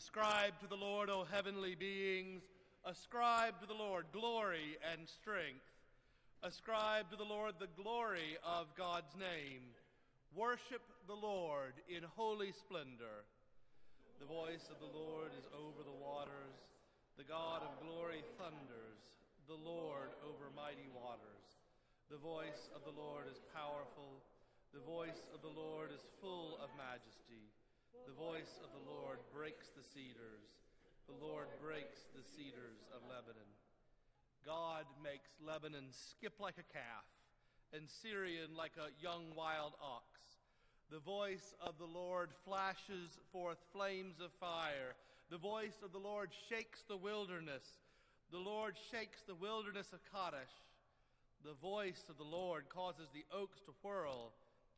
Ascribe to the Lord, O heavenly beings. Ascribe to the Lord glory and strength. Ascribe to the Lord the glory of God's name. Worship the Lord in holy splendor. The voice of the Lord is over the waters. The God of glory thunders. The Lord over mighty waters. The voice of the Lord is powerful. The voice of the Lord is full of majesty. The voice of the Lord breaks the cedars. The Lord breaks the cedars of Lebanon. God makes Lebanon skip like a calf, and Sirion like a young wild ox. The voice of the Lord flashes forth flames of fire. The voice of the Lord shakes the wilderness. The Lord shakes the wilderness of Kadesh. The voice of the Lord causes the oaks to whirl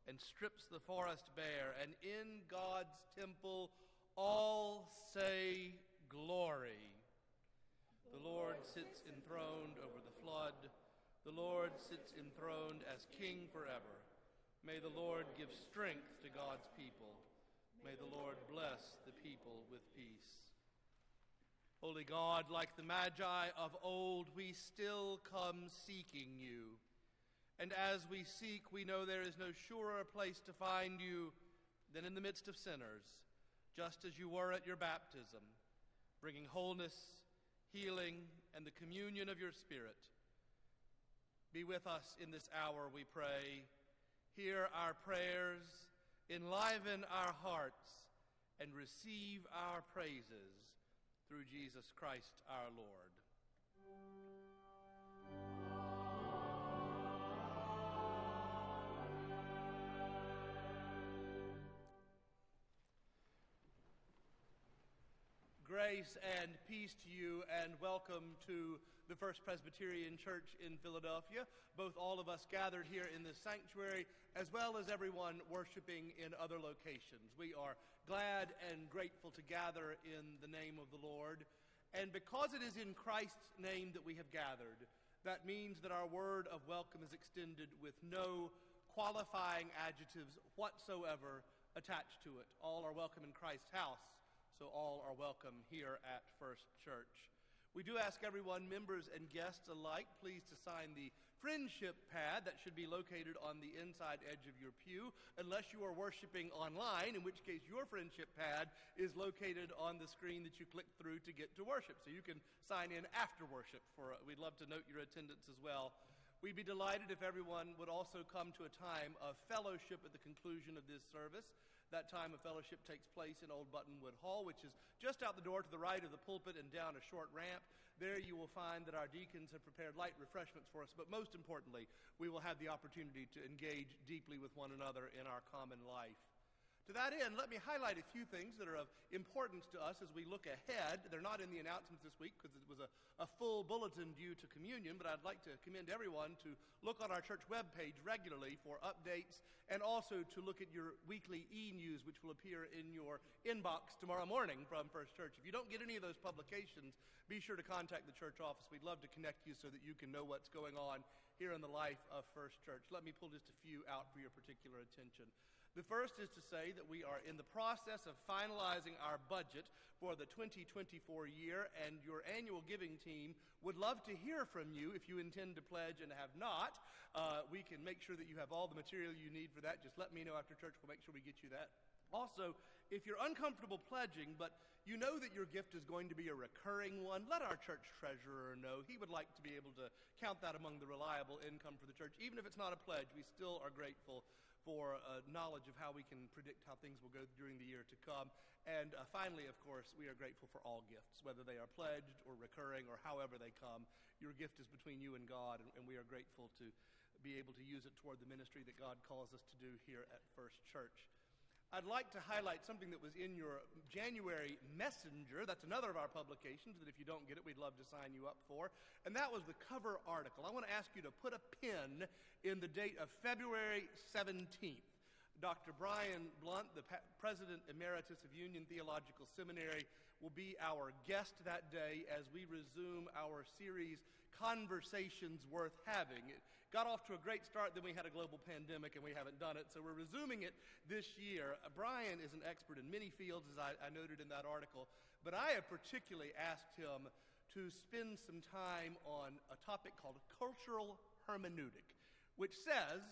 and strips the forest bare. And in God's temple, all say, Glory. The Lord sits enthroned over the flood. The Lord sits enthroned as King forever. May the Lord give strength to God's people. May the Lord bless the people with peace. Holy God, like the Magi of old, we still come seeking you. And as we seek, we know there is no surer place to find you than in the midst of sinners, just as you were at your baptism, bringing wholeness, healing, and the communion of your Spirit. Be with us in this hour, we pray hear our prayers, enliven our hearts, and receive our praises through Jesus Christ our Lord. Grace and peace to you, and welcome to the First Presbyterian Church in Philadelphia. Both all of us gathered here in this sanctuary, as well as everyone worshiping in other locations. We are glad and grateful to gather in the name of the Lord. And because it is in Christ's name that we have gathered, that means that our word of welcome is extended with no qualifying adjectives whatsoever attached to it. All are welcome in Christ's house so all are welcome here at First Church. We do ask everyone, members and guests alike, please to sign the friendship pad that should be located on the inside edge of your pew, unless you are worshiping online, in which case your friendship pad is located on the screen that you click through to get to worship. So you can sign in after worship. For uh, we'd love to note your attendance as well. We'd be delighted if everyone would also come to a time of fellowship at the conclusion of this service. That time of fellowship takes place in Old Buttonwood Hall, which is just out the door to the right of the pulpit and down a short ramp. There you will find that our deacons have prepared light refreshments for us, but most importantly, we will have the opportunity to engage deeply with one another in our common life. To that end, let me highlight a few things that are of importance to us as we look ahead. They're not in the announcements this week because it was a, a full bulletin due to communion, but I'd like to commend everyone to look on our church webpage regularly for updates and also to look at your weekly e news, which will appear in your inbox tomorrow morning from First Church. If you don't get any of those publications, be sure to contact the church office. We'd love to connect you so that you can know what's going on here in the life of First Church. Let me pull just a few out for your particular attention. The first is to say that we are in the process of finalizing our budget for the 2024 year, and your annual giving team would love to hear from you if you intend to pledge and have not. Uh, we can make sure that you have all the material you need for that. Just let me know after church. We'll make sure we get you that. Also, if you're uncomfortable pledging, but you know that your gift is going to be a recurring one, let our church treasurer know. He would like to be able to count that among the reliable income for the church. Even if it's not a pledge, we still are grateful for uh, knowledge of how we can predict how things will go during the year to come. And uh, finally, of course, we are grateful for all gifts, whether they are pledged or recurring or however they come. Your gift is between you and God, and, and we are grateful to be able to use it toward the ministry that God calls us to do here at First Church. I'd like to highlight something that was in your January Messenger. That's another of our publications that if you don't get it, we'd love to sign you up for. And that was the cover article. I want to ask you to put a pin in the date of February 17th. Dr. Brian Blount, the President Emeritus of Union Theological Seminary, will be our guest that day as we resume our series, Conversations Worth Having. Got off to a great start, then we had a global pandemic and we haven't done it, so we're resuming it this year. Brian is an expert in many fields, as I, I noted in that article, but I have particularly asked him to spend some time on a topic called cultural hermeneutic, which says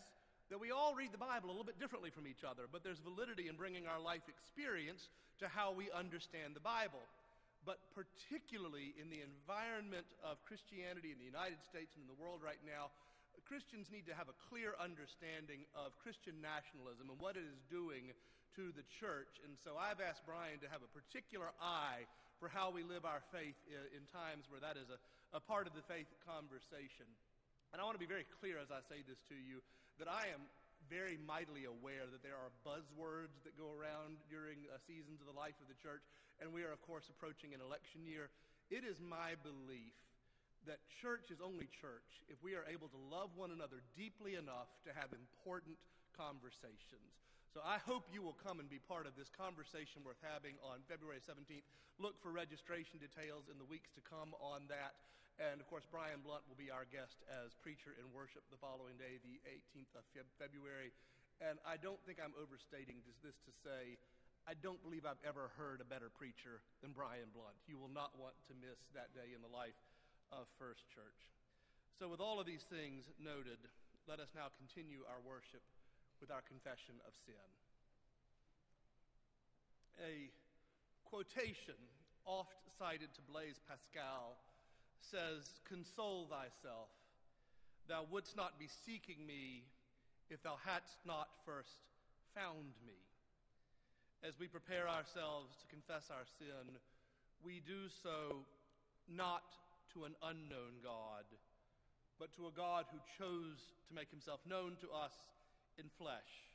that we all read the Bible a little bit differently from each other, but there's validity in bringing our life experience to how we understand the Bible. But particularly in the environment of Christianity in the United States and in the world right now, Christians need to have a clear understanding of Christian nationalism and what it is doing to the church. And so I've asked Brian to have a particular eye for how we live our faith in, times where that is a, a part of the faith conversation. And I want to be very clear as I say this to you that I am very mightily aware that there are buzzwords that go around during uh, seasons of the life of the church, and we are, of course, approaching an election year. It is my belief that church is only church if we are able to love one another deeply enough to have important conversations. So I hope you will come and be part of this conversation worth having on February 17th. Look for registration details in the weeks to come on that. And of course, Brian Blount will be our guest as preacher in worship the following day, the 18th of February. And I don't think I'm overstating this, this to say I don't believe I've ever heard a better preacher than Brian Blount. You will not want to miss that day in the life of First Church. So, with all of these things noted, let us now continue our worship with our confession of sin. A quotation oft cited to Blaise Pascal says, Console thyself, thou wouldst not be seeking me if thou hadst not first found me. As we prepare ourselves to confess our sin, we do so not to an unknown God, but to a God who chose to make himself known to us in flesh,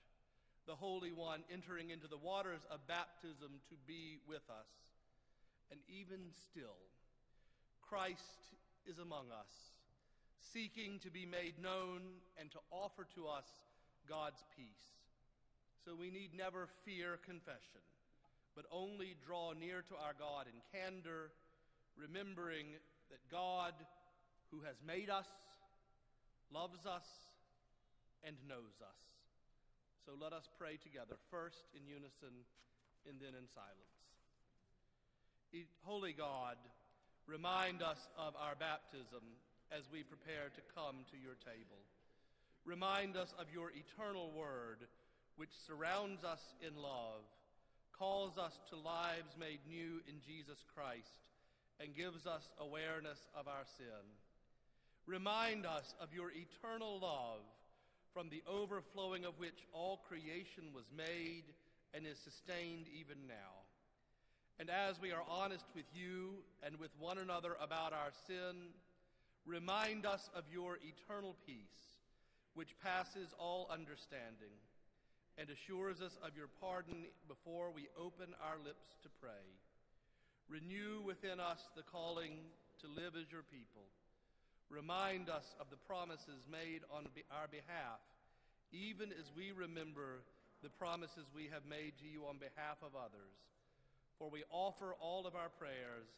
the Holy One entering into the waters of baptism to be with us. And even still, Christ is among us, seeking to be made known and to offer to us God's peace. So we need never fear confession, but only draw near to our God in candor, remembering that God, who has made us, loves us, and knows us. So let us pray together, first in unison and then in silence. Holy God, remind us of our baptism as we prepare to come to your table. Remind us of your eternal word, which surrounds us in love, calls us to lives made new in Jesus Christ, and gives us awareness of our sin. Remind us of your eternal love from the overflowing of which all creation was made and is sustained even now. And as we are honest with you and with one another about our sin, remind us of your eternal peace, which passes all understanding, and assures us of your pardon before we open our lips to pray. Renew within us the calling to live as your people Remind us of the promises made on our behalf, even as we remember the promises we have made to you on behalf of others. For we offer all of our prayers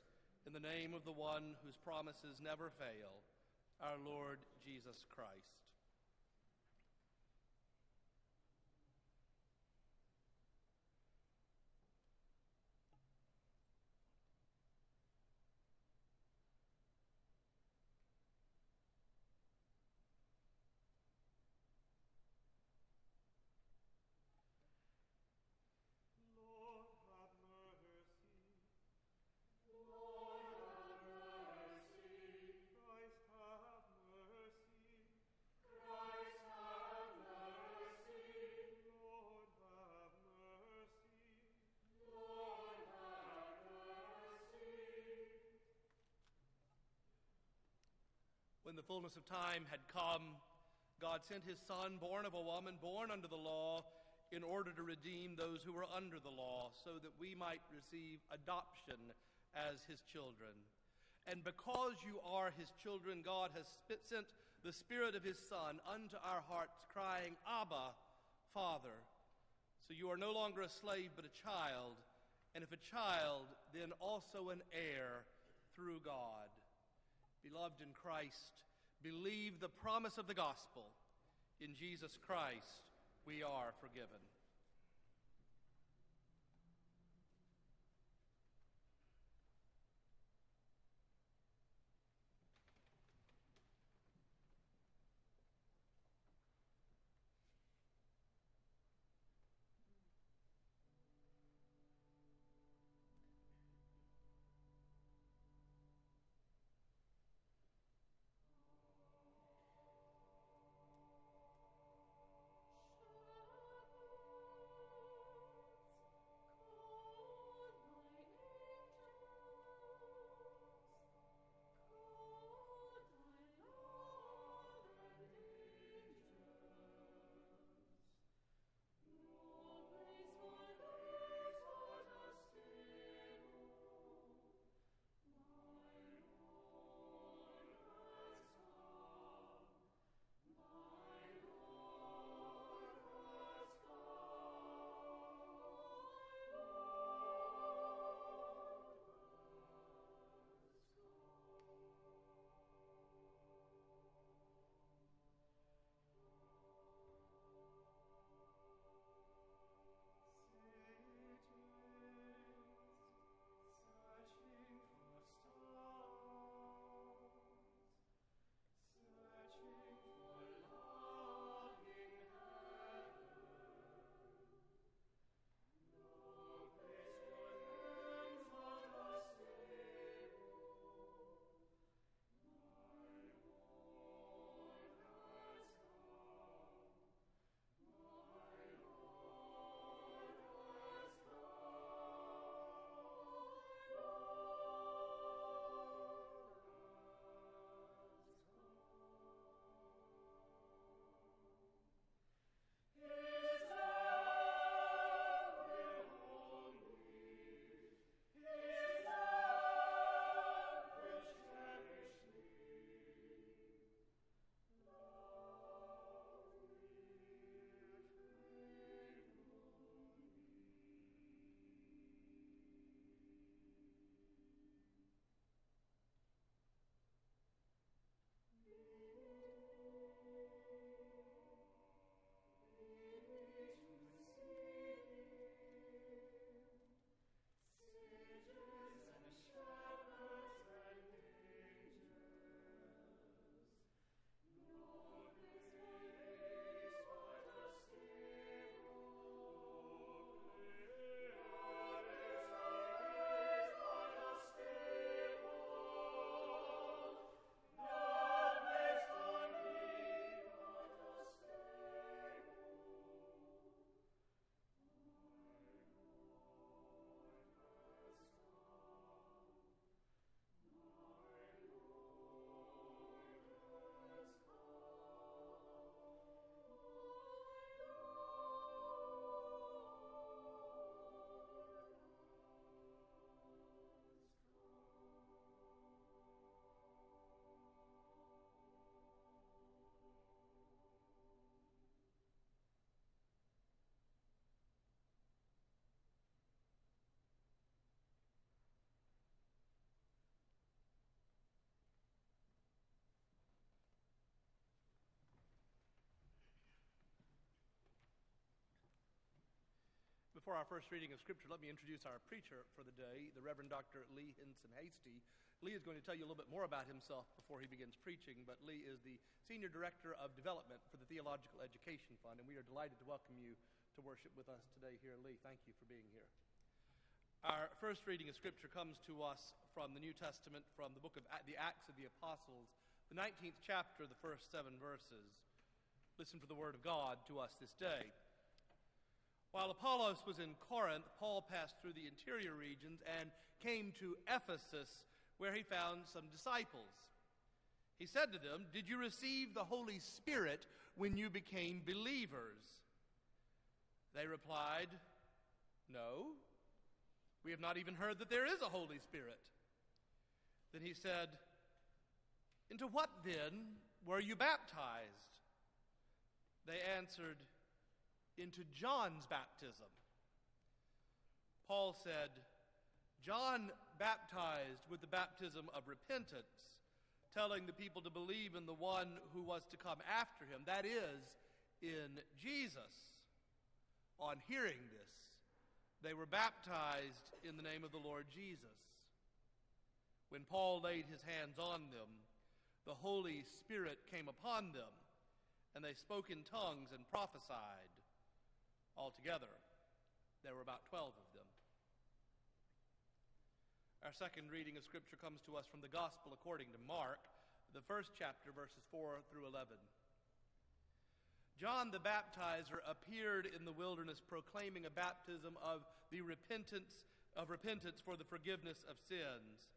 in the name of the one whose promises never fail, our Lord Jesus Christ. When the fullness of time had come, God sent his Son, born of a woman, born under the law, in order to redeem those who were under the law, so that we might receive adoption as his children. And because you are his children, God has sent the Spirit of his Son unto our hearts, crying, Abba, Father. So you are no longer a slave, but a child. And if a child, then also an heir through God. Beloved in Christ, believe the promise of the gospel. In Jesus Christ, we are forgiven. Before our first reading of Scripture, let me introduce our preacher for the day, the Reverend Dr. Lee Hinson Hasty. Lee is going to tell you a little bit more about himself before he begins preaching, but Lee is the Senior Director of Development for the Theological Education Fund, and we are delighted to welcome you to worship with us today here. Lee, thank you for being here. Our first reading of Scripture comes to us from the New Testament, from the book of the Acts of the Apostles, the 19th chapter, the first seven verses. Listen for the word of God to us this day. While Apollos was in Corinth, Paul passed through the interior regions and came to Ephesus, where he found some disciples. He said to them, Did you receive the Holy Spirit when you became believers? They replied, No. We have not even heard that there is a Holy Spirit. Then he said, Into what then were you baptized? They answered, into John's baptism. Paul said, John baptized with the baptism of repentance, telling the people to believe in the one who was to come after him, that is, in Jesus. On hearing this, they were baptized in the name of the Lord Jesus. When Paul laid his hands on them, the Holy Spirit came upon them, and they spoke in tongues and prophesied. Altogether, there were about 12 of them. Our second reading of Scripture comes to us from the Gospel according to Mark, the first chapter, verses 4 through 11. John the Baptizer appeared in the wilderness proclaiming a baptism of the repentance of repentance for the forgiveness of sins.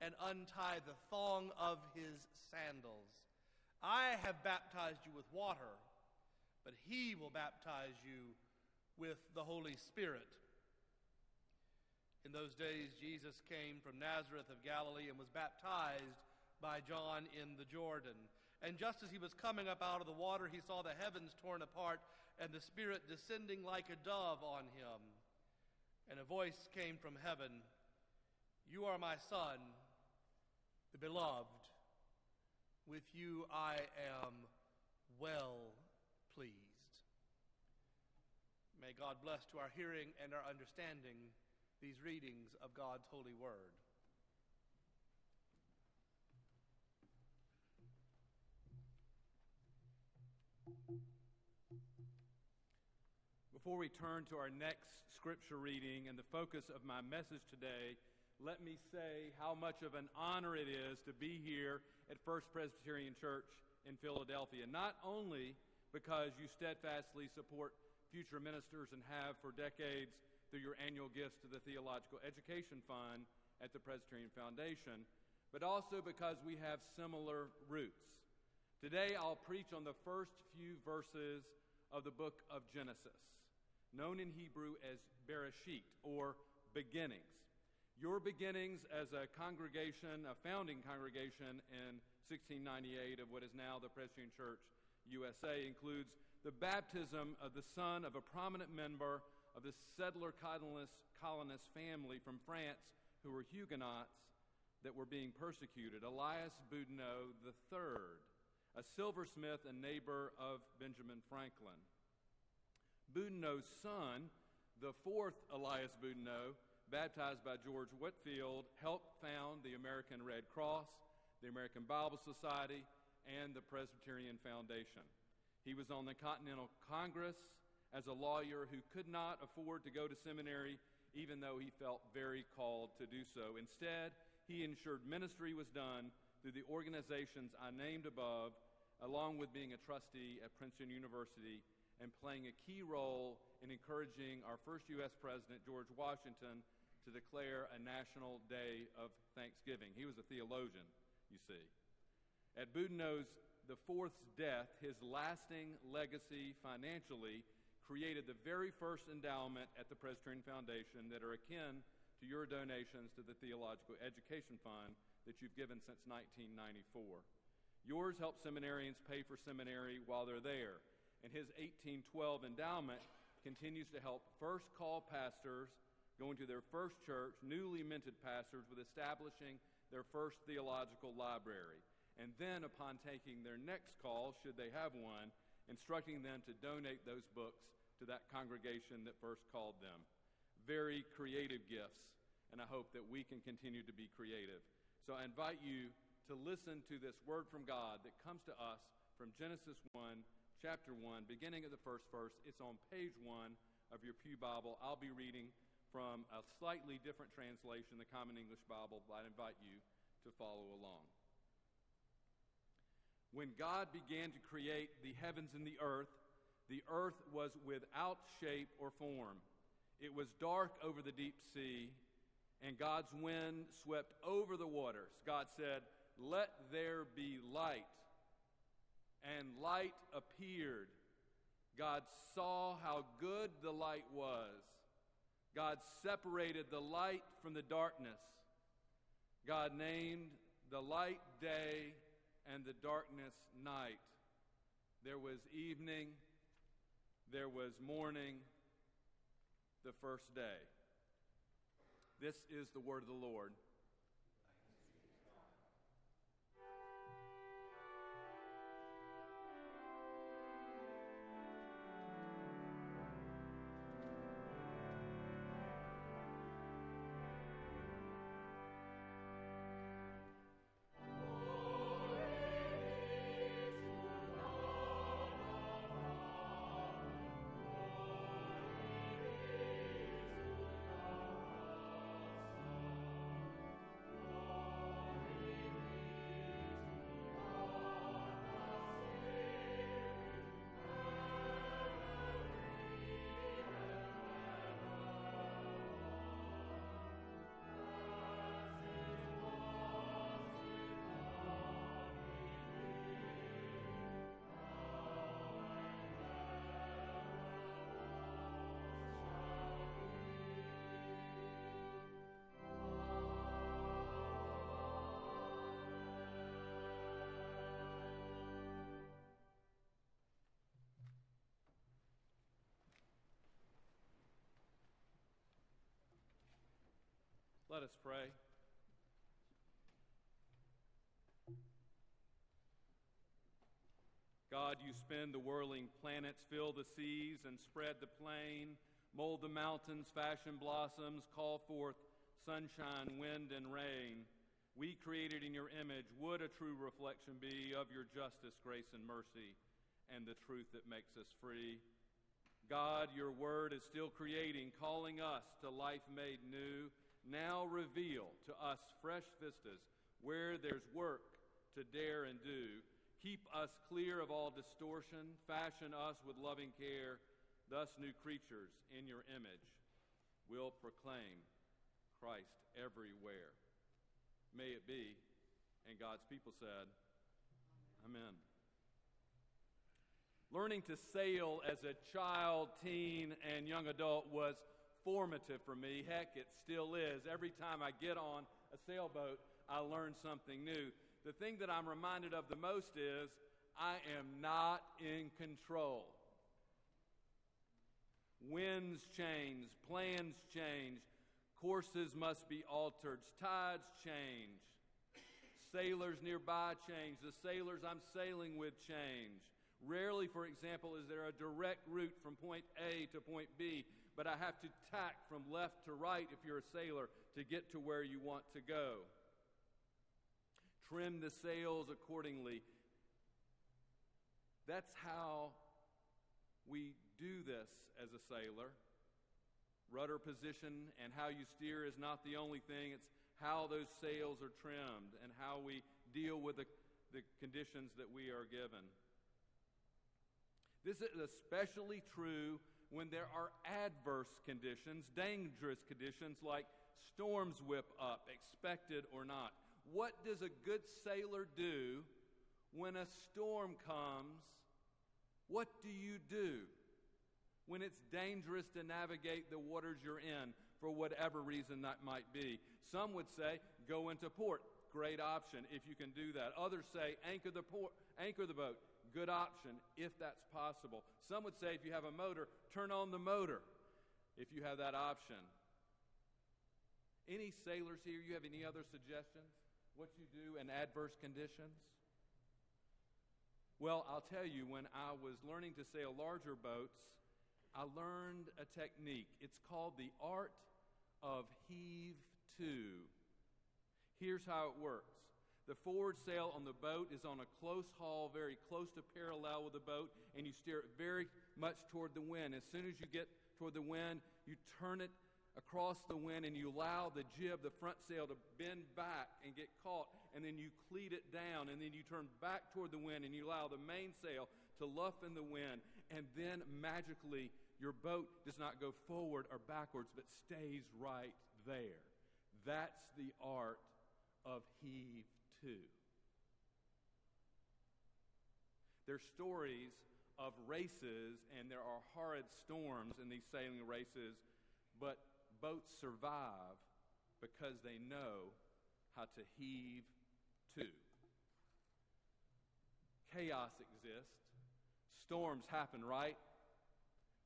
and untie the thong of his sandals. I have baptized you with water, but he will baptize you with the Holy Spirit. In those days, Jesus came from Nazareth of Galilee and was baptized by John in the Jordan. And just as he was coming up out of the water, he saw the heavens torn apart and the Spirit descending like a dove on him. And a voice came from heaven You are my Son, beloved. With you I am well pleased. May God bless to our hearing and our understanding these readings of God's holy word. Before we turn to our next scripture reading and the focus of my message today, let me say how much of an honor it is to be here at First Presbyterian Church in Philadelphia. Not only because you steadfastly support future ministers and have for decades through your annual gifts to the Theological Education Fund at the Presbyterian Foundation, but also because we have similar roots. Today I'll preach on the first few verses of the book of Genesis known in Hebrew as Bereshit, or beginnings. Your beginnings as a congregation, a founding congregation in 1698 of what is now the Presbyterian Church USA, includes the baptism of the son of a prominent member of the settler colonist, colonist family from France who were Huguenots that were being persecuted, Elias Boudinot III, a silversmith and neighbor of Benjamin Franklin. Boudinot's son, the fourth Elias Boudinot, baptized by George Whitefield, helped found the American Red Cross, the American Bible Society, and the Presbyterian Foundation. He was on the Continental Congress as a lawyer who could not afford to go to seminary, even though he felt very called to do so. Instead, he ensured ministry was done through the organizations I named above, along with being a trustee at Princeton University and playing a key role in encouraging our first U.S. President, George Washington, to declare a national day of thanksgiving. He was a theologian, you see. At Boudinot's the fourth's death, his lasting legacy financially created the very first endowment at the Presbyterian Foundation that are akin to your donations to the Theological Education Fund that you've given since 1994. Yours help seminarians pay for seminary while they're there and his 1812 endowment continues to help first call pastors going to their first church, newly minted pastors, with establishing their first theological library. And then, upon taking their next call, should they have one, instructing them to donate those books to that congregation that first called them. Very creative gifts, and I hope that we can continue to be creative. So I invite you to listen to this word from God that comes to us from Genesis 1 chapter 1, beginning of the first verse. It's on page 1 of your Pew Bible. I'll be reading from a slightly different translation, the Common English Bible, but I invite you to follow along. When God began to create the heavens and the earth, the earth was without shape or form. It was dark over the deep sea, and God's wind swept over the waters. God said, Let there be light. And light appeared. God saw how good the light was. God separated the light from the darkness. God named the light day and the darkness night. There was evening, there was morning, the first day. This is the word of the Lord. Let us pray. God, you spin the whirling planets, fill the seas, and spread the plain, mold the mountains, fashion blossoms, call forth sunshine, wind, and rain. We created in your image would a true reflection be of your justice, grace, and mercy, and the truth that makes us free. God, your word is still creating, calling us to life made new now reveal to us fresh vistas where there's work to dare and do. Keep us clear of all distortion. Fashion us with loving care. Thus, new creatures in your image will proclaim Christ everywhere. May it be. And God's people said, Amen. Learning to sail as a child, teen, and young adult was formative for me. Heck, it still is. Every time I get on a sailboat, I learn something new. The thing that I'm reminded of the most is I am not in control. Winds change, plans change, courses must be altered, tides change, sailors nearby change, the sailors I'm sailing with change. Rarely, for example, is there a direct route from point A to point B but I have to tack from left to right if you're a sailor to get to where you want to go. Trim the sails accordingly. That's how we do this as a sailor. Rudder position and how you steer is not the only thing, it's how those sails are trimmed and how we deal with the, the conditions that we are given. This is especially true when there are adverse conditions, dangerous conditions like storms whip up, expected or not. What does a good sailor do when a storm comes? What do you do when it's dangerous to navigate the waters you're in for whatever reason that might be? Some would say, go into port. Great option if you can do that. Others say, anchor the, port, anchor the boat good option if that's possible. Some would say if you have a motor, turn on the motor if you have that option. Any sailors here, you have any other suggestions? What you do in adverse conditions? Well, I'll tell you, when I was learning to sail larger boats, I learned a technique. It's called the art of heave to. Here's how it works the forward sail on the boat is on a close haul, very close to parallel with the boat, and you steer it very much toward the wind. As soon as you get toward the wind, you turn it across the wind and you allow the jib, the front sail, to bend back and get caught, and then you cleat it down, and then you turn back toward the wind and you allow the mainsail to luff in the wind, and then magically your boat does not go forward or backwards, but stays right there. That's the art of heave to. There's stories of races, and there are horrid storms in these sailing races, but boats survive because they know how to heave to. Chaos exists, storms happen, right?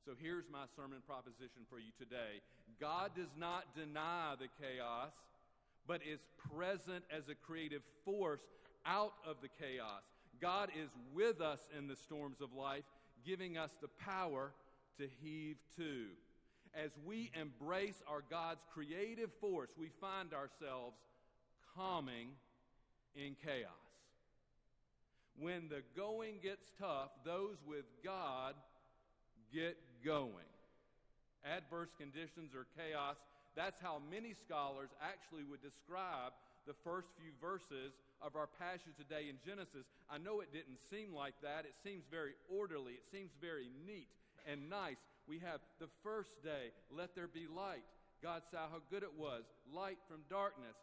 So here's my sermon proposition for you today God does not deny the chaos, but is present as a creative force out of the chaos. God is with us in the storms of life, giving us the power to heave to. As we embrace our God's creative force, we find ourselves calming in chaos. When the going gets tough, those with God get going. Adverse conditions or chaos, that's how many scholars actually would describe the first few verses of our passage today in Genesis. I know it didn't seem like that. It seems very orderly, it seems very neat and nice. We have the first day, let there be light. God saw how good it was. Light from darkness.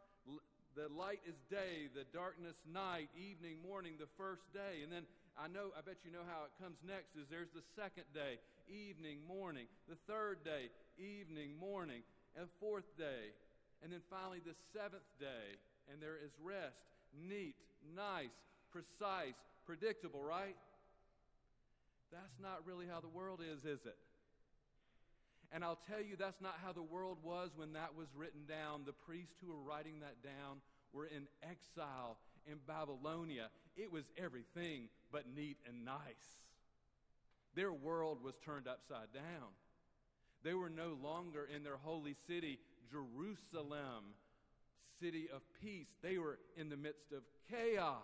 The light is day, the darkness night, evening, morning, the first day. And then I know, I bet you know how it comes next is there's the second day, evening, morning. The third day, evening, morning. And fourth day. And then finally the seventh day, and there is rest. Neat, nice, precise, predictable, right? That's not really how the world is, is it? And I'll tell you, that's not how the world was when that was written down. The priests who were writing that down were in exile in Babylonia. It was everything but neat and nice. Their world was turned upside down. They were no longer in their holy city, Jerusalem, city of peace. They were in the midst of chaos.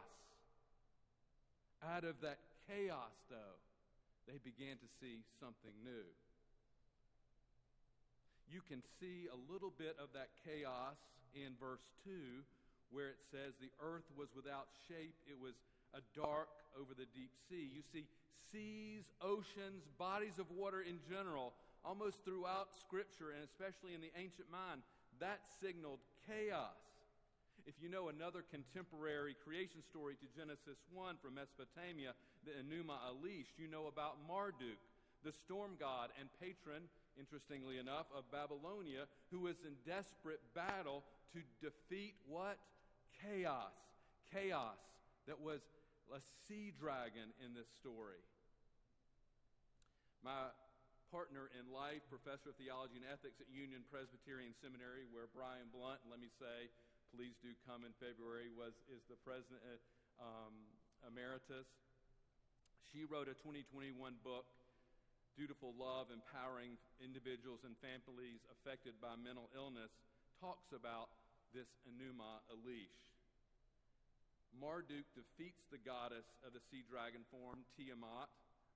Out of that chaos, though, they began to see something new. You can see a little bit of that chaos in verse 2, where it says, The earth was without shape, it was a dark over the deep sea. You see seas, oceans, bodies of water in general, almost throughout Scripture, and especially in the ancient mind, that signaled chaos. If you know another contemporary creation story to Genesis 1 from Mesopotamia, the Enuma Elish, you know about Marduk, the storm god and patron, interestingly enough, of Babylonia, who was in desperate battle to defeat what? Chaos. Chaos that was a sea dragon in this story. My partner in life, professor of theology and ethics at Union Presbyterian Seminary, where Brian Blount, let me say, please do come in February, was, is the president um, emeritus. She wrote a 2021 book, Dutiful Love Empowering Individuals and Families Affected by Mental Illness, talks about this Enuma Elish. Marduk defeats the goddess of the sea dragon form, Tiamat,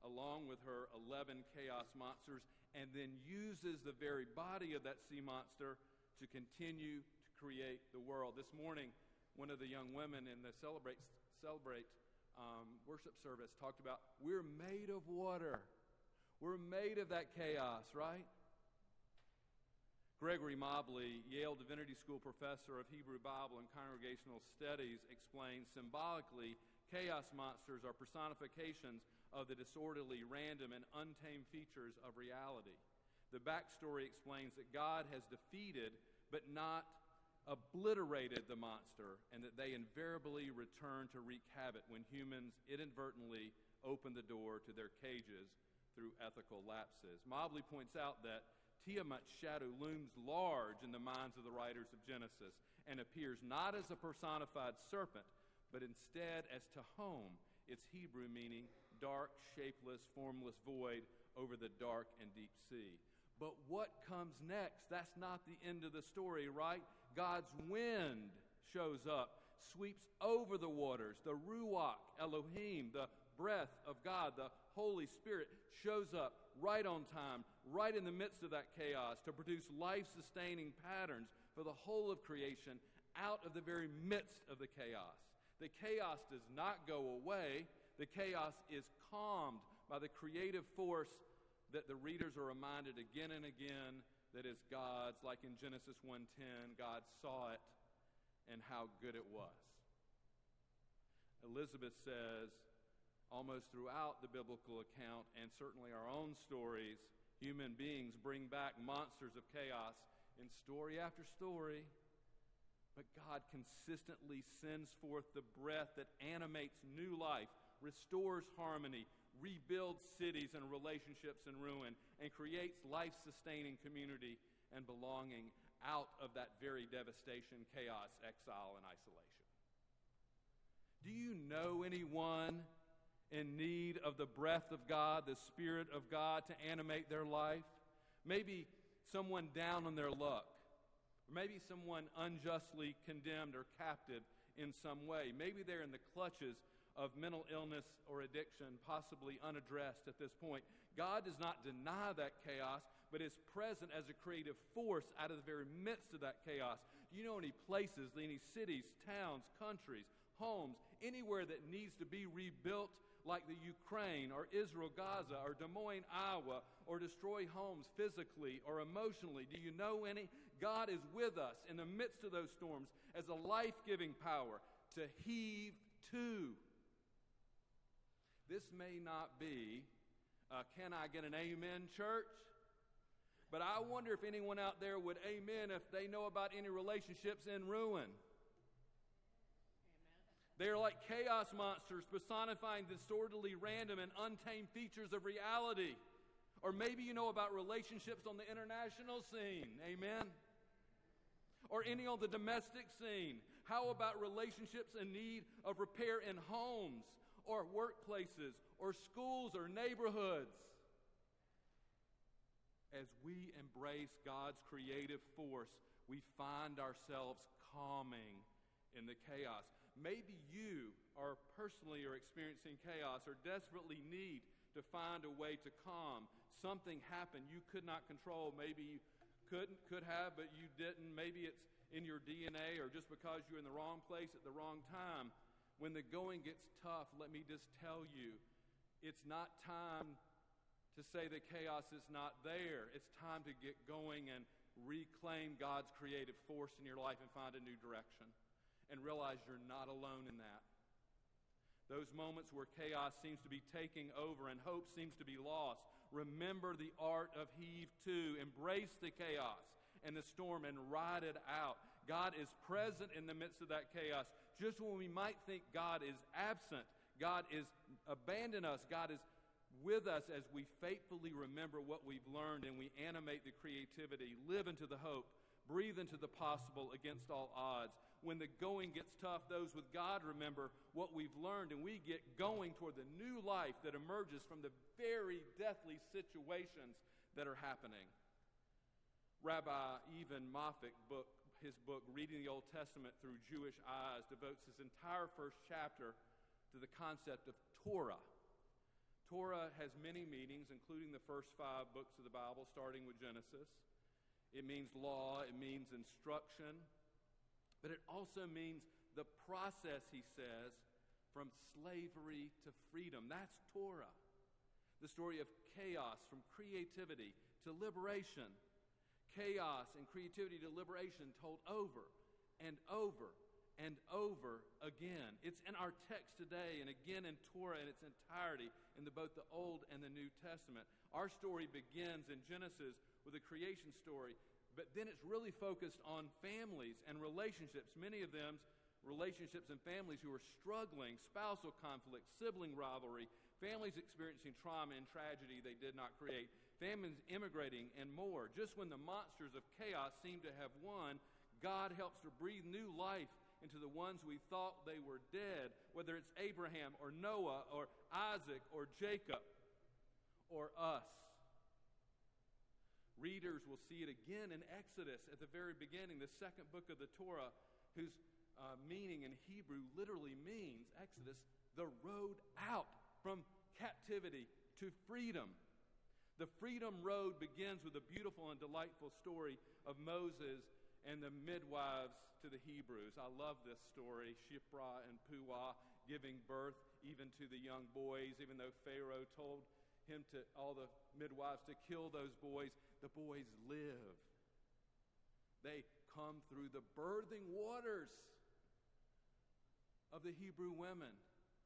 along with her 11 chaos monsters, and then uses the very body of that sea monster to continue to create the world. This morning, one of the young women in the Celebrate, celebrate um, worship service talked about we're made of water. We're made of that chaos, right? Gregory Mobley, Yale Divinity School professor of Hebrew Bible and Congregational Studies, explains symbolically chaos monsters are personifications of the disorderly, random, and untamed features of reality. The backstory explains that God has defeated but not obliterated the monster and that they invariably return to wreak havoc when humans inadvertently open the door to their cages through ethical lapses. Mobley points out that Tiamat's shadow looms large in the minds of the writers of Genesis and appears not as a personified serpent, but instead as Tehom, its Hebrew meaning dark, shapeless, formless void over the dark and deep sea. But what comes next? That's not the end of the story, right? God's wind shows up, sweeps over the waters. The Ruach Elohim, the breath of God, the Holy Spirit, shows up right on time, right in the midst of that chaos to produce life sustaining patterns for the whole of creation out of the very midst of the chaos. The chaos does not go away. The chaos is calmed by the creative force that the readers are reminded again and again that is God's, like in Genesis 1:10, God saw it and how good it was. Elizabeth says, almost throughout the biblical account and certainly our own stories, human beings bring back monsters of chaos in story after story. But God consistently sends forth the breath that animates new life, restores harmony, rebuilds cities and relationships in ruin, and creates life sustaining community and belonging out of that very devastation, chaos, exile, and isolation. Do you know anyone in need of the breath of God, the Spirit of God to animate their life? Maybe someone down on their luck. Maybe someone unjustly condemned or captive in some way. Maybe they're in the clutches of mental illness or addiction, possibly unaddressed at this point. God does not deny that chaos, but is present as a creative force out of the very midst of that chaos. Do you know any places, any cities, towns, countries, homes, anywhere that needs to be rebuilt like the Ukraine or Israel, Gaza or Des Moines, Iowa, or destroy homes physically or emotionally? Do you know any? God is with us in the midst of those storms as a life giving power to heave to. This may not be, uh, can I get an amen, church? But I wonder if anyone out there would amen if they know about any relationships in ruin. They are like chaos monsters personifying disorderly, random, and untamed features of reality. Or maybe you know about relationships on the international scene. Amen. Or any on the domestic scene. How about relationships in need of repair in homes or workplaces or schools or neighborhoods? As we embrace God's creative force, we find ourselves calming in the chaos. Maybe you are personally are experiencing chaos or desperately need to find a way to calm. Something happened you could not control. Maybe you couldn't, could have, but you didn't. Maybe it's in your DNA or just because you're in the wrong place at the wrong time. When the going gets tough, let me just tell you, it's not time to say the chaos is not there. It's time to get going and reclaim God's creative force in your life and find a new direction and realize you're not alone in that. Those moments where chaos seems to be taking over and hope seems to be lost, remember the art of heave to. Embrace the chaos and the storm and ride it out. God is present in the midst of that chaos. Just when we might think God is absent, God is abandoned us, God is with us as we faithfully remember what we've learned and we animate the creativity, live into the hope, breathe into the possible against all odds when the going gets tough, those with God remember what we've learned, and we get going toward the new life that emerges from the very deathly situations that are happening. Rabbi Evan Moffic book, his book, Reading the Old Testament Through Jewish Eyes, devotes his entire first chapter to the concept of Torah. Torah has many meanings, including the first five books of the Bible, starting with Genesis. It means law, it means instruction, but it also means the process, he says, from slavery to freedom. That's Torah. The story of chaos from creativity to liberation. Chaos and creativity to liberation told over and over and over again. It's in our text today and again in Torah in its entirety in the, both the Old and the New Testament. Our story begins in Genesis with a creation story but then it's really focused on families and relationships, many of them relationships and families who are struggling, spousal conflict, sibling rivalry, families experiencing trauma and tragedy they did not create, families immigrating, and more. Just when the monsters of chaos seem to have won, God helps to breathe new life into the ones we thought they were dead, whether it's Abraham or Noah or Isaac or Jacob or us. Readers will see it again in Exodus at the very beginning, the second book of the Torah, whose uh, meaning in Hebrew literally means, Exodus, the road out from captivity to freedom. The freedom road begins with a beautiful and delightful story of Moses and the midwives to the Hebrews. I love this story. Shiphrah and Puah giving birth even to the young boys, even though Pharaoh told him to, all the midwives to kill those boys, the boys live. They come through the birthing waters of the Hebrew women,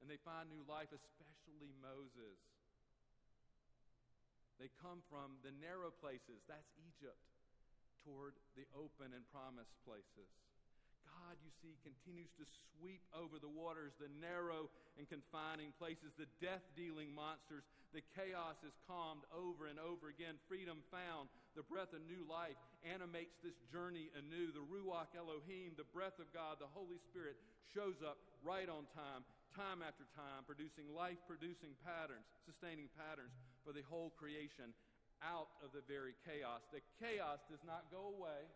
and they find new life, especially Moses. They come from the narrow places, that's Egypt, toward the open and promised places. God, you see, continues to sweep over the waters, the narrow and confining places, the death dealing monsters. The chaos is calmed over and over again. Freedom found, the breath of new life animates this journey anew. The Ruach Elohim, the breath of God, the Holy Spirit, shows up right on time, time after time, producing life producing patterns, sustaining patterns for the whole creation out of the very chaos. The chaos does not go away.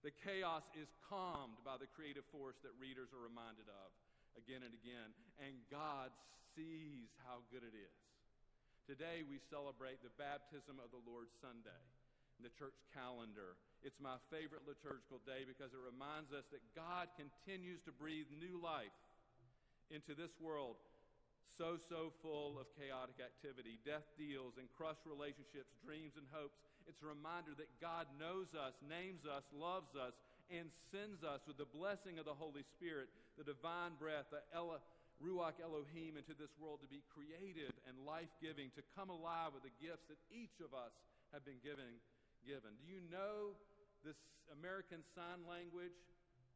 The chaos is calmed by the creative force that readers are reminded of again and again, and God sees how good it is. Today we celebrate the baptism of the Lord Sunday in the church calendar. It's my favorite liturgical day because it reminds us that God continues to breathe new life into this world so, so full of chaotic activity, death deals, and crushed relationships, dreams, and hopes. It's a reminder that God knows us, names us, loves us, and sends us with the blessing of the Holy Spirit, the divine breath, the Ella, Ruach Elohim, into this world to be creative and life giving, to come alive with the gifts that each of us have been given. given. Do you know this American Sign Language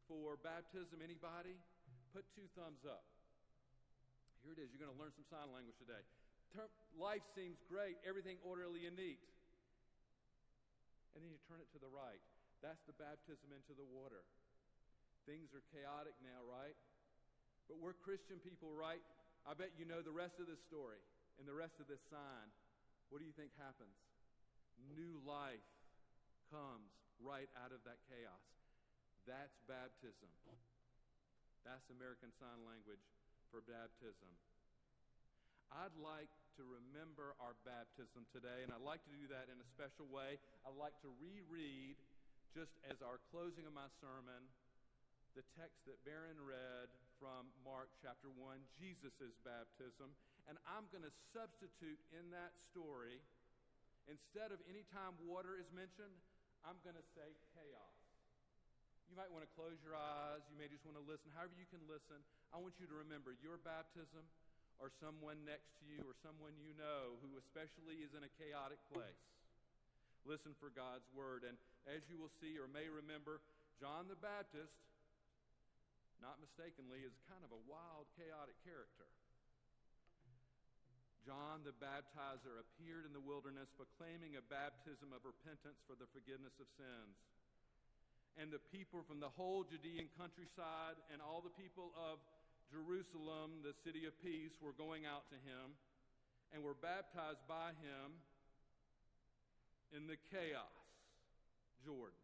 for baptism? Anybody? Put two thumbs up. Here it is. You're going to learn some sign language today. Life seems great, everything orderly and neat. And then you turn it to the right. That's the baptism into the water. Things are chaotic now, right? But we're Christian people, right? I bet you know the rest of this story and the rest of this sign. What do you think happens? New life comes right out of that chaos. That's baptism. That's American Sign Language for baptism. I'd like to remember our baptism today, and I'd like to do that in a special way. I'd like to reread, just as our closing of my sermon, the text that Barron read from Mark chapter 1, Jesus' baptism. And I'm going to substitute in that story, instead of any time water is mentioned, I'm going to say chaos. You might want to close your eyes. You may just want to listen. However, you can listen. I want you to remember your baptism or someone next to you or someone you know who especially is in a chaotic place. Listen for God's word. And as you will see or may remember, John the Baptist, not mistakenly, is kind of a wild, chaotic character. John the baptizer appeared in the wilderness proclaiming a baptism of repentance for the forgiveness of sins and the people from the whole Judean countryside and all the people of Jerusalem, the city of peace, were going out to him and were baptized by him in the chaos, Jordan,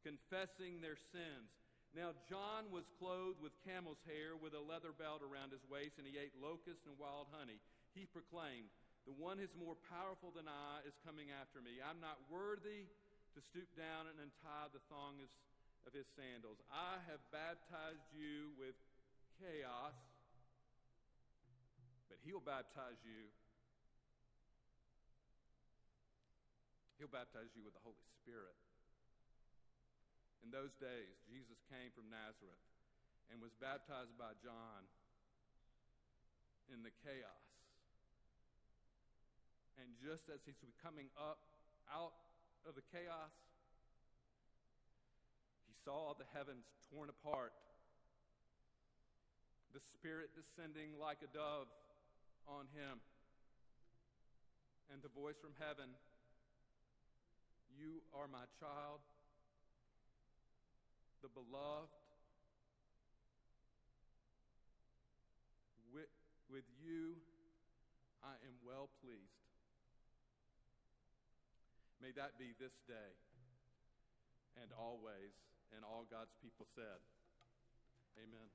confessing their sins. Now, John was clothed with camel's hair with a leather belt around his waist, and he ate locusts and wild honey. He proclaimed, The one who's more powerful than I is coming after me. I'm not worthy to stoop down and untie the thong of his sandals. I have baptized you with chaos, but he'll baptize you. He'll baptize you with the Holy Spirit. In those days, Jesus came from Nazareth and was baptized by John in the chaos. And just as he's coming up out of the chaos, he saw the heavens torn apart, the Spirit descending like a dove on him, and the voice from heaven You are my child, the beloved. With, with you I am well pleased. May that be this day and always. And all God's people said, Amen.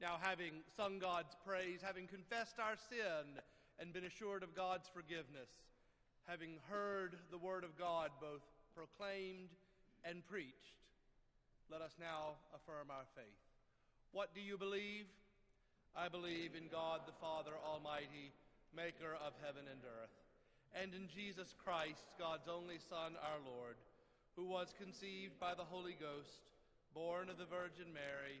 Now, having sung God's praise, having confessed our sin and been assured of God's forgiveness, having heard the word of God both proclaimed and preached, let us now affirm our faith. What do you believe? I believe in God the Father Almighty, maker of heaven and earth, and in Jesus Christ, God's only Son, our Lord, who was conceived by the Holy Ghost, born of the Virgin Mary,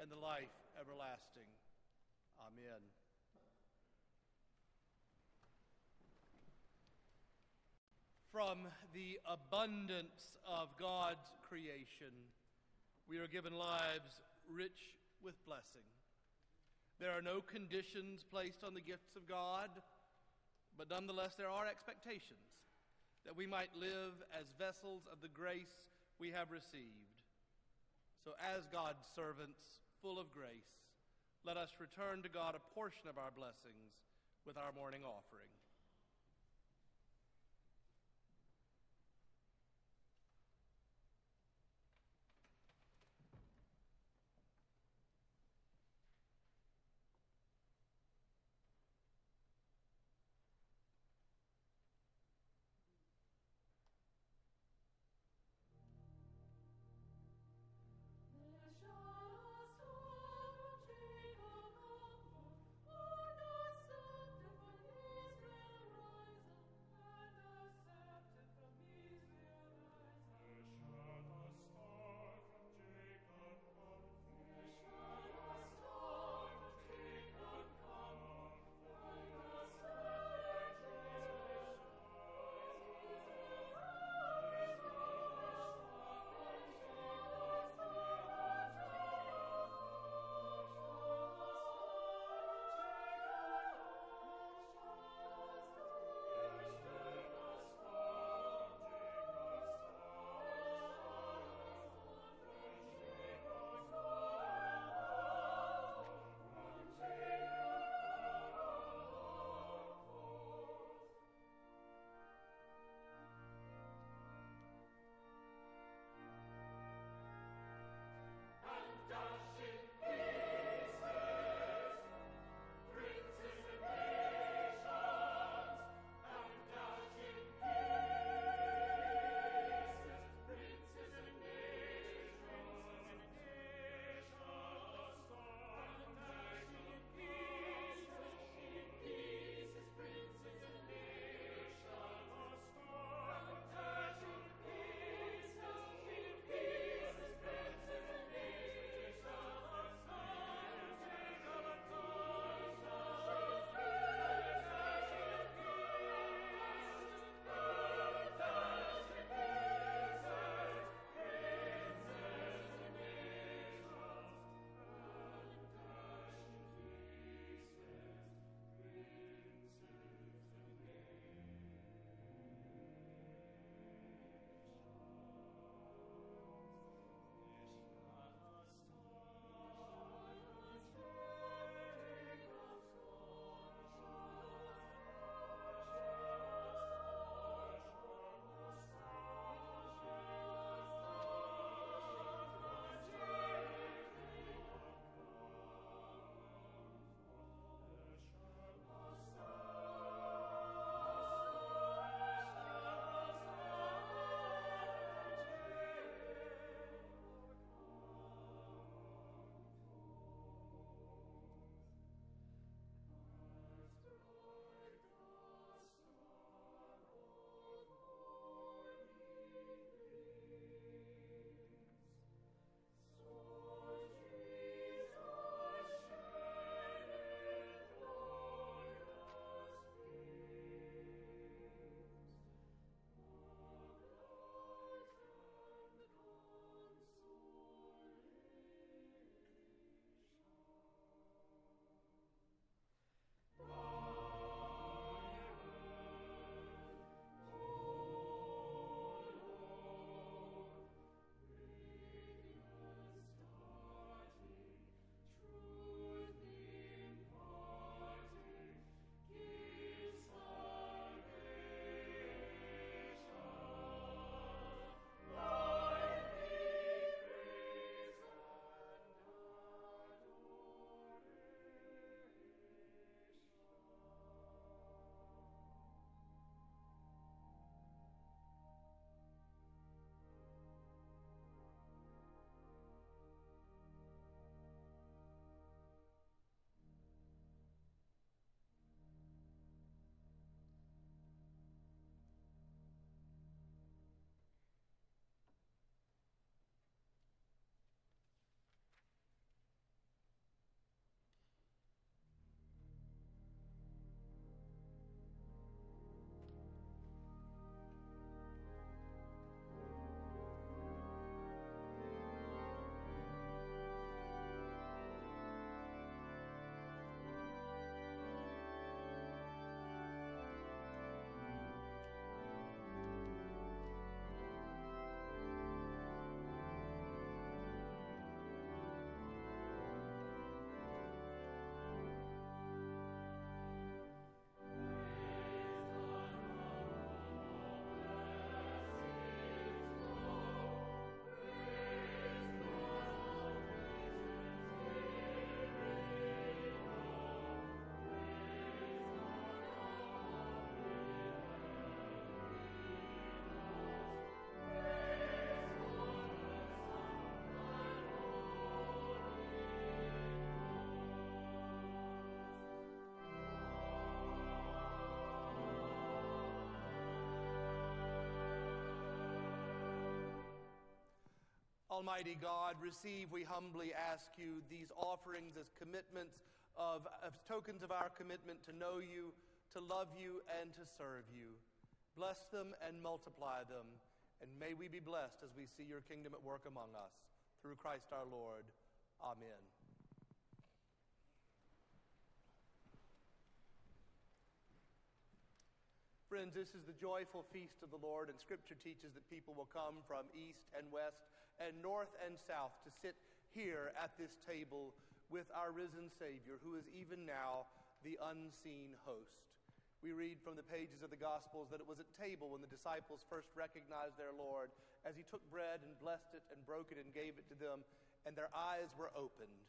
and the life everlasting. Amen. From the abundance of God's creation, we are given lives rich with blessing. There are no conditions placed on the gifts of God, but nonetheless there are expectations that we might live as vessels of the grace we have received. So, as God's servants, full of grace, let us return to God a portion of our blessings with our morning offering. Almighty God, receive, we humbly ask you, these offerings as commitments of, tokens of our commitment to know you, to love you, and to serve you. Bless them and multiply them, and may we be blessed as we see your kingdom at work among us. Through Christ our Lord. Amen. Friends, this is the joyful feast of the Lord, and Scripture teaches that people will come from east and west and north and south to sit here at this table with our risen Savior, who is even now the unseen host. We read from the pages of the Gospels that it was at table when the disciples first recognized their Lord as he took bread and blessed it and broke it and gave it to them, and their eyes were opened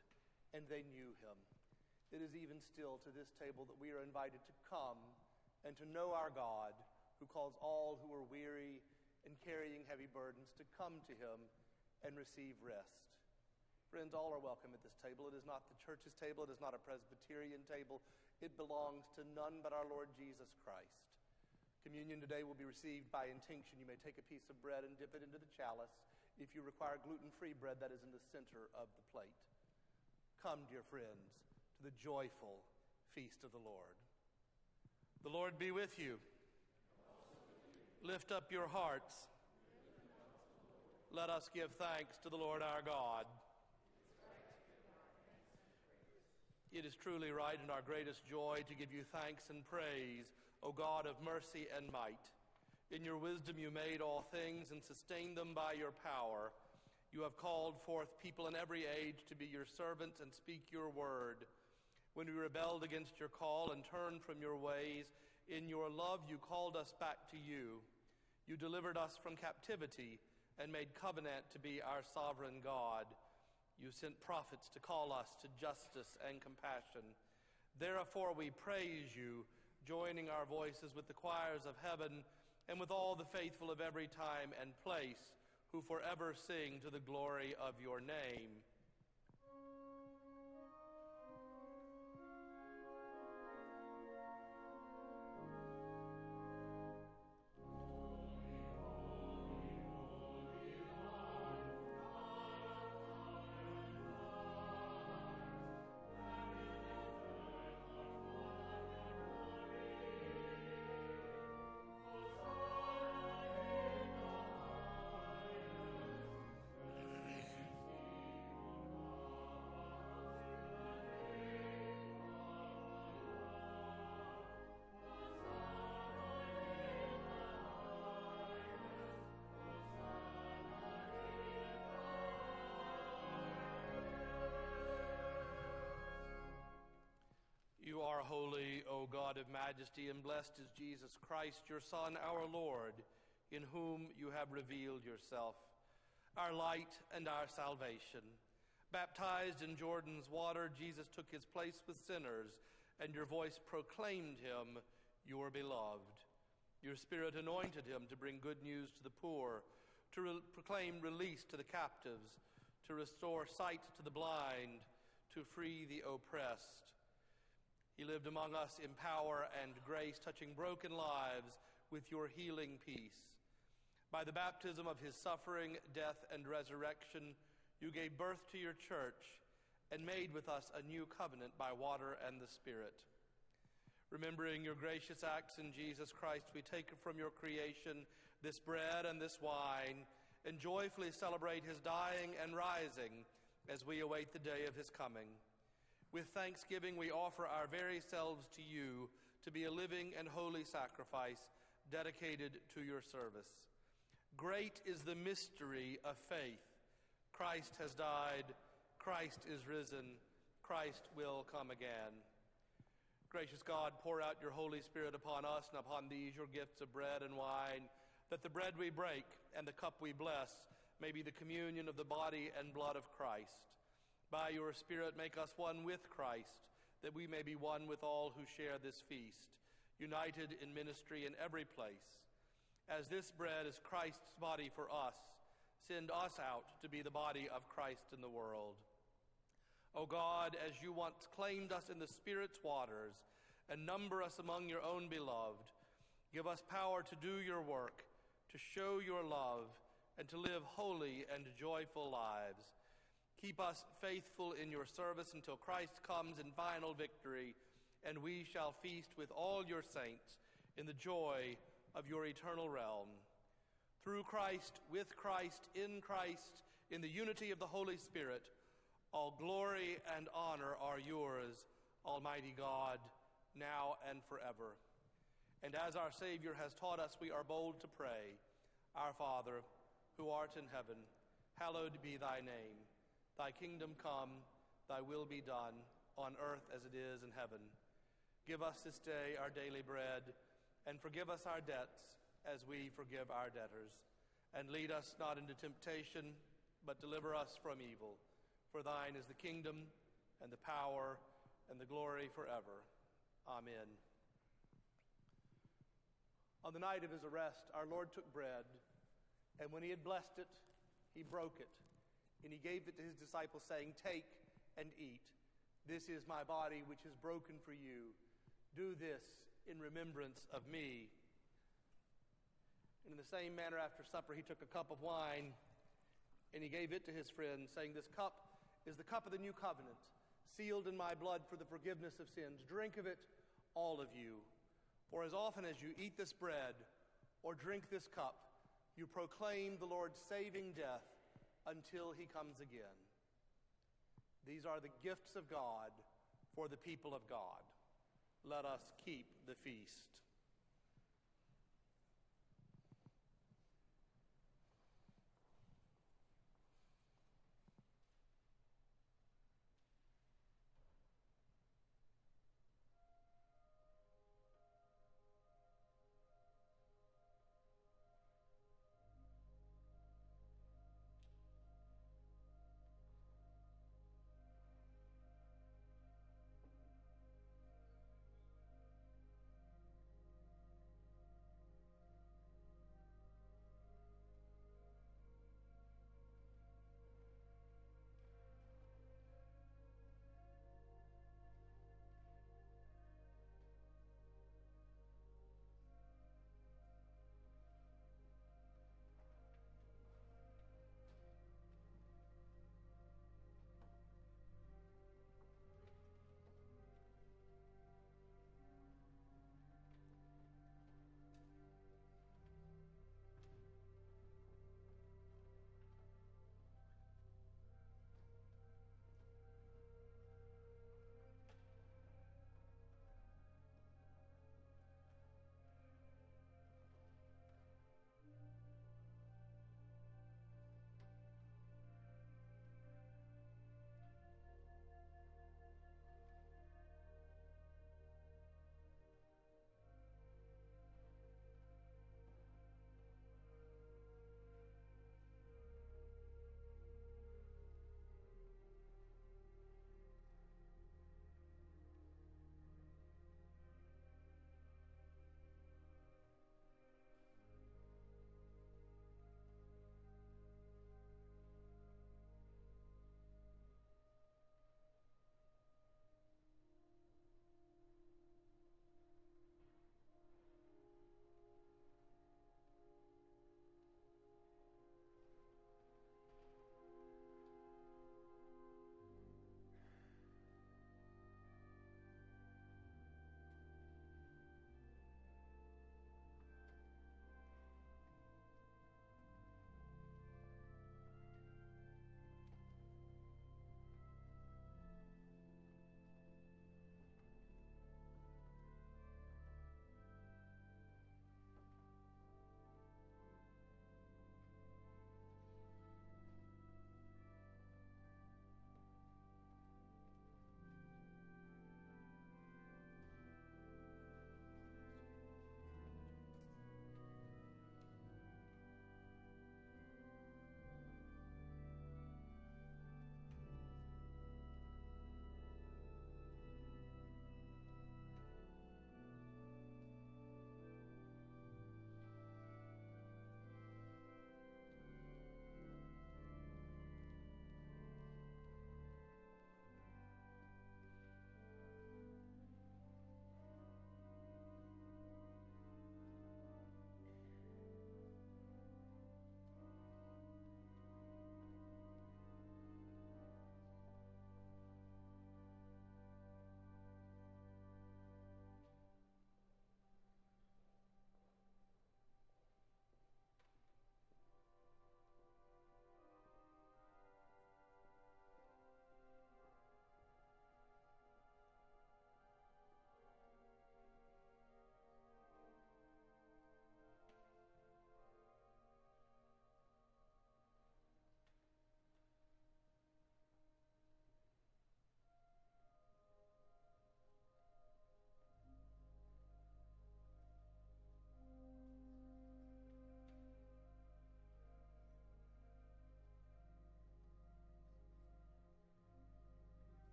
and they knew him. It is even still to this table that we are invited to come and to know our God, who calls all who are weary and carrying heavy burdens to come to him and receive rest. Friends, all are welcome at this table. It is not the church's table, it is not a Presbyterian table. It belongs to none but our Lord Jesus Christ. Communion today will be received by intinction. You may take a piece of bread and dip it into the chalice. If you require gluten free bread, that is in the center of the plate. Come, dear friends, to the joyful feast of the Lord. The Lord be with you. Lift up your hearts. Let us give thanks to the Lord our God. It is truly right and our greatest joy to give you thanks and praise, O God of mercy and might. In your wisdom you made all things and sustained them by your power. You have called forth people in every age to be your servants and speak your word. When we rebelled against your call and turned from your ways, in your love you called us back to you. You delivered us from captivity and made covenant to be our sovereign God. You sent prophets to call us to justice and compassion. Therefore we praise you, joining our voices with the choirs of heaven and with all the faithful of every time and place who forever sing to the glory of your name. God of majesty, and blessed is Jesus Christ, your Son, our Lord, in whom you have revealed yourself, our light and our salvation. Baptized in Jordan's water, Jesus took his place with sinners, and your voice proclaimed him your beloved. Your Spirit anointed him to bring good news to the poor, to re- proclaim release to the captives, to restore sight to the blind, to free the oppressed he lived among us in power and grace, touching broken lives with your healing peace. By the baptism of his suffering, death, and resurrection, you gave birth to your church and made with us a new covenant by water and the Spirit. Remembering your gracious acts in Jesus Christ, we take from your creation this bread and this wine and joyfully celebrate his dying and rising as we await the day of his coming. With thanksgiving, we offer our very selves to you to be a living and holy sacrifice dedicated to your service. Great is the mystery of faith. Christ has died, Christ is risen, Christ will come again. Gracious God, pour out your Holy Spirit upon us and upon these your gifts of bread and wine, that the bread we break and the cup we bless may be the communion of the body and blood of Christ. By your Spirit, make us one with Christ, that we may be one with all who share this feast, united in ministry in every place. As this bread is Christ's body for us, send us out to be the body of Christ in the world. O God, as you once claimed us in the Spirit's waters and number us among your own beloved, give us power to do your work, to show your love, and to live holy and joyful lives. Keep us faithful in your service until Christ comes in final victory, and we shall feast with all your saints in the joy of your eternal realm. Through Christ, with Christ, in Christ, in the unity of the Holy Spirit, all glory and honor are yours, Almighty God, now and forever. And as our Savior has taught us, we are bold to pray, Our Father, who art in heaven, hallowed be thy name. Thy kingdom come, thy will be done, on earth as it is in heaven. Give us this day our daily bread, and forgive us our debts as we forgive our debtors. And lead us not into temptation, but deliver us from evil. For thine is the kingdom, and the power, and the glory forever. Amen. On the night of his arrest, our Lord took bread. And when he had blessed it, he broke it, and he gave it to his disciples, saying, Take and eat. This is my body, which is broken for you. Do this in remembrance of me. And in the same manner, after supper, he took a cup of wine, and he gave it to his friends, saying, This cup is the cup of the new covenant, sealed in my blood for the forgiveness of sins. Drink of it, all of you. For as often as you eat this bread or drink this cup, you proclaim the Lord's saving death until he comes again. These are the gifts of God for the people of God. Let us keep the feast.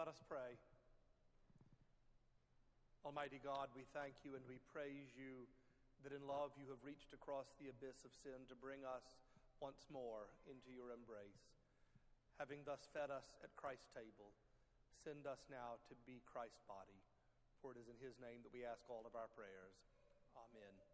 Let us pray. Almighty God, we thank you and we praise you that in love you have reached across the abyss of sin to bring us once more into your embrace. Having thus fed us at Christ's table, send us now to be Christ's body. For it is in his name that we ask all of our prayers. Amen.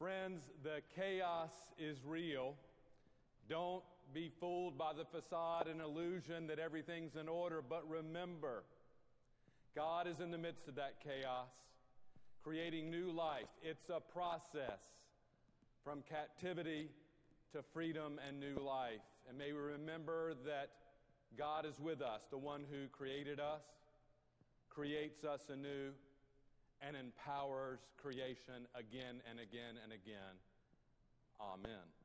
Friends, the chaos is real. Don't be fooled by the facade and illusion that everything's in order, but remember, God is in the midst of that chaos, creating new life. It's a process from captivity to freedom and new life. And may we remember that God is with us, the one who created us, creates us anew and empowers creation again and again and again. Amen.